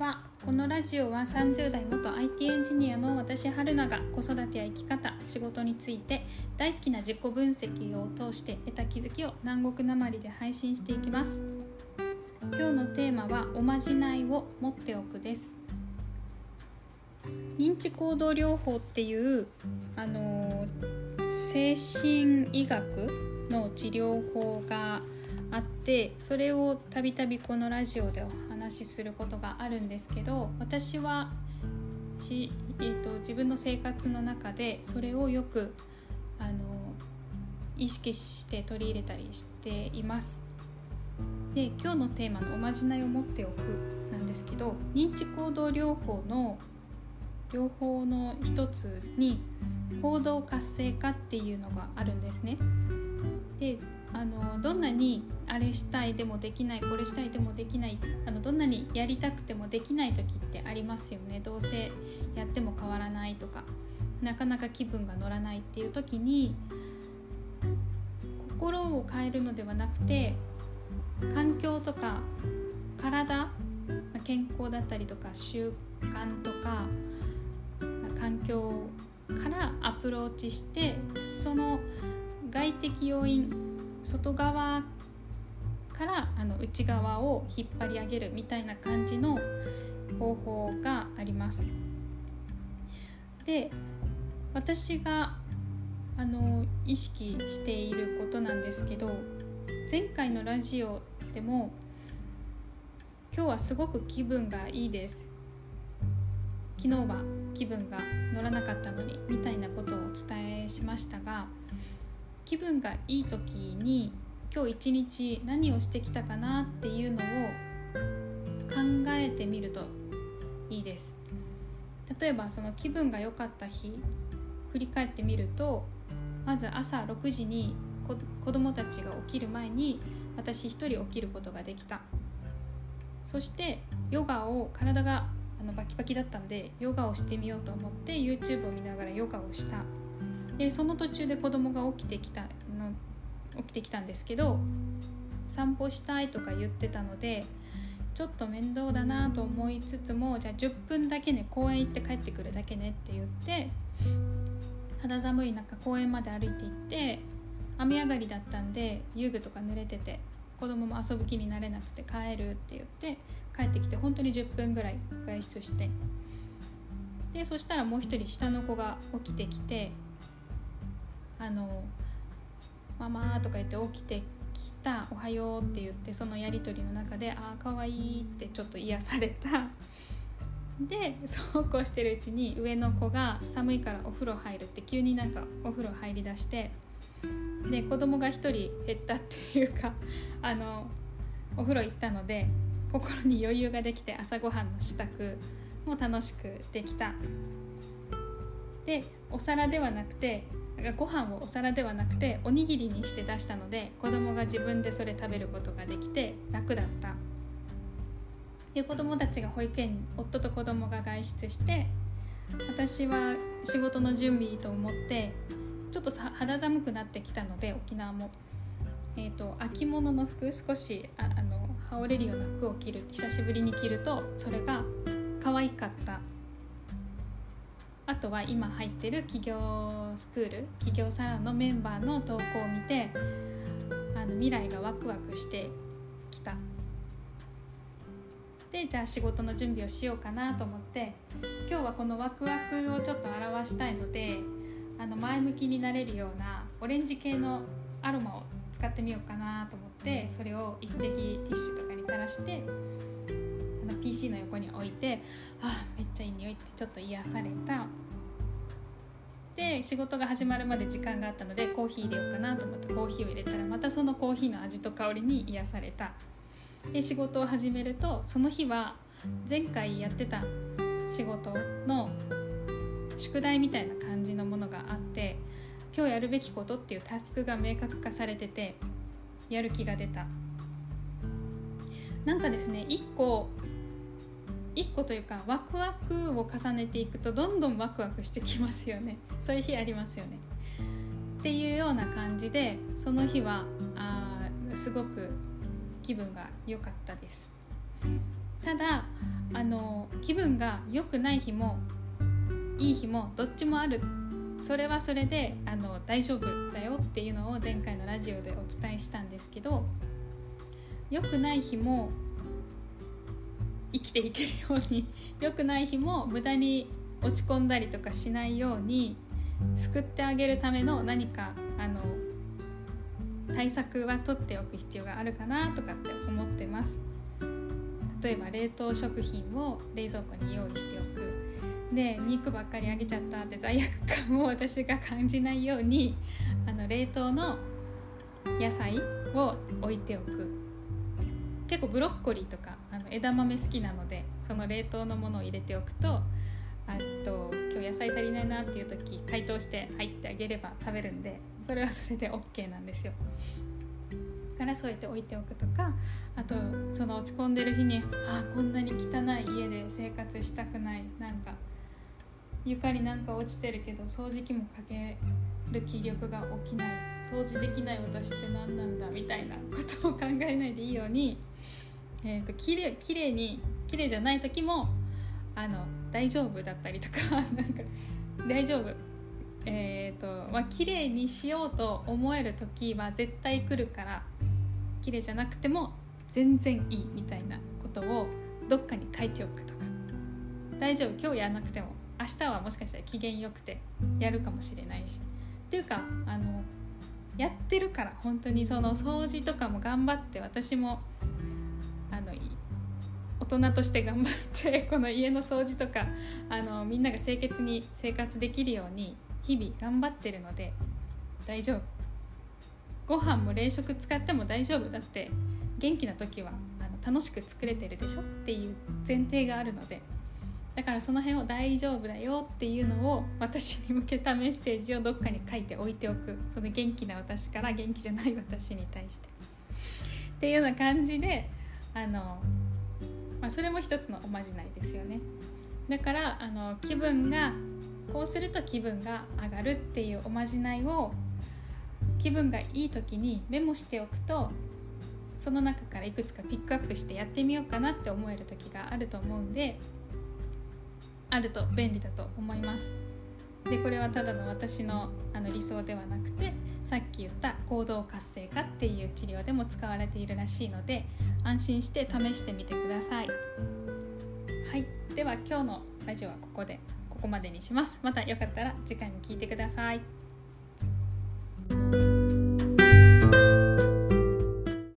はこのラジオは30代元 IT エンジニアの私春菜が子育てや生き方仕事について大好きな自己分析を通して得た気づきを南国なまりで配信していきます。今日のテーマはおまじないを持っておくです。認知行動療法っていうあの精神医学の治療法があってそれをたびたびこのラジオでお話しすることがあるんですけど私はし、えーと、自分の生活の中でそれをよくあの意識して取り入れたりしています。で今日のテーマの「おまじないを持っておく」なんですけど認知行動療法の療法の一つに行動活性化っていうのがあるんですね。であのどんなにあれしたいでもできないこれしたいでもできないあのどんなにやりたくてもできない時ってありますよね。どうせやっても変わらないとかなかなか気分が乗らないっていう時に心を変えるのではなくて環境とか体健康だったりとか習慣とか環境からアプローチしてその的要因外側からあの内側を引っ張り上げるみたいな感じの方法があります。で私があの意識していることなんですけど前回のラジオでも今日はすごく気分がいいです昨日は気分が乗らなかったのにみたいなことをお伝えしましたが気分がいい時に今日一日何をしてきたかなっていうのを考えてみるといいです。例えばその気分が良かった日振り返ってみるとまず朝6時に子供たちが起きる前に私一人起きることができた。そしてヨガを体があのバキバキだったんでヨガをしてみようと思って YouTube を見ながらヨガをした。でその途中で子供が起きてきたの起きてきたんですけど散歩したいとか言ってたのでちょっと面倒だなと思いつつもじゃあ10分だけね公園行って帰ってくるだけねって言って肌寒い中公園まで歩いて行って雨上がりだったんで遊具とか濡れてて子供も遊ぶ気になれなくて帰るって言って帰ってきて本当に10分ぐらい外出して。でそしたらもう一人下の子が起きてきてあのママとか言って起きてきたおはようって言ってそのやり取りの中でああかわいいってちょっと癒された。でそうこうしてるうちに上の子が寒いからお風呂入るって急になんかお風呂入りだしてで子供が1人減ったっていうか あのお風呂行ったので心に余裕ができて朝ごはんの支度も楽しくできた。でお皿ではなくてご飯をお皿ではなくておにぎりにして出したので子供が自分でそれ食べることができて楽だった。で子供たちが保育園夫と子供が外出して私は仕事の準備と思ってちょっと肌寒くなってきたので沖縄も、えーと、秋物の服少しああの羽織れるような服を着る久しぶりに着るとそれが可愛かった。あとは今入ってる企業スクール企業サロンのメンバーの投稿を見てあの未来がワクワクしてきた。でじゃあ仕事の準備をしようかなと思って今日はこのワクワクをちょっと表したいのであの前向きになれるようなオレンジ系のアロマを使ってみようかなと思ってそれを一滴ティッシュとかに垂らして PC の横に置いてあめっちゃいい匂いってちょっと癒された。で仕事が始まるまで時間があったのでコーヒー入れようかなと思ってコーヒーを入れたらまたそのコーヒーの味と香りに癒された。で仕事を始めるとその日は前回やってた仕事の宿題みたいな感じのものがあって今日やるべきことっていうタスクが明確化されててやる気が出た。なんかですね1個1個というかワクワクを重ねていくとどんどんワクワクしてきますよね。そういう日ありますよね。っていうような感じでその日はあすごく気分が良かったです。ただあの気分が良くない日もいい日もどっちもある。それはそれであの大丈夫だよっていうのを前回のラジオでお伝えしたんですけど良くない日も生きていけるように 良くない日も無駄に落ち込んだりとかしないように救ってあげるための何かあの対策は取っておく必要があるかなとかって思ってます。例えば冷凍食品を冷蔵庫に用意しておく。で肉ばっかりあげちゃったって罪悪感を私が感じないようにあの冷凍の野菜を置いておく。結構ブロッコリーとかあの枝豆好きなのでその冷凍のものを入れておくとあと今日野菜足りないなっていう時解凍して入ってあげれば食べるんでそれはそれで OK なんですよ。からそうやって置いておくとかあとその落ち込んでる日にああこんなに汚い家で生活したくないなんか床になんか落ちてるけど掃除機もかける気力が起きない掃除できない私って何なんだみたいなことを考えないでいいように、えーと、きれきれいにきれいじゃない時もあの大丈夫だったりとか なんか大丈夫。えーとまあ綺麗にしようと思える時は絶対来るから綺麗じゃなくても全然いいみたいなことをどっかに書いておくとか。大丈夫今日やらなくても。明日はもしかしたら機嫌よくてやるかもしれないし。っていうかあのやってるから本当にその掃除とかも頑張って私もあの大人として頑張って この家の掃除とかあのみんなが清潔に生活できるように日々頑張ってるので大丈夫。ご飯も冷食使っても大丈夫だって元気な時はあの楽しく作れてるでしょっていう前提があるのでだからその辺を大丈夫だよっていうのを私に向けたメッセージをどっかに書いておいておく。その元気な私から元気じゃない私に対して。っていうような感じであの、まあ、それも一つのおまじないですよね。だからあの気分がこうすると気分が上がるっていうおまじないを気分がいい時にメモしておくとその中からいくつかピックアップしてやってみようかなって思える時があると思うんであると便利だと思います。でこれはただの私のあの理想ではなくてさっき言った行動活性化っていう治療でも使われているらしいので安心して試してみてください。はい。では今日のラジオはここでここまでにします。またよかったら次回も聴いてください。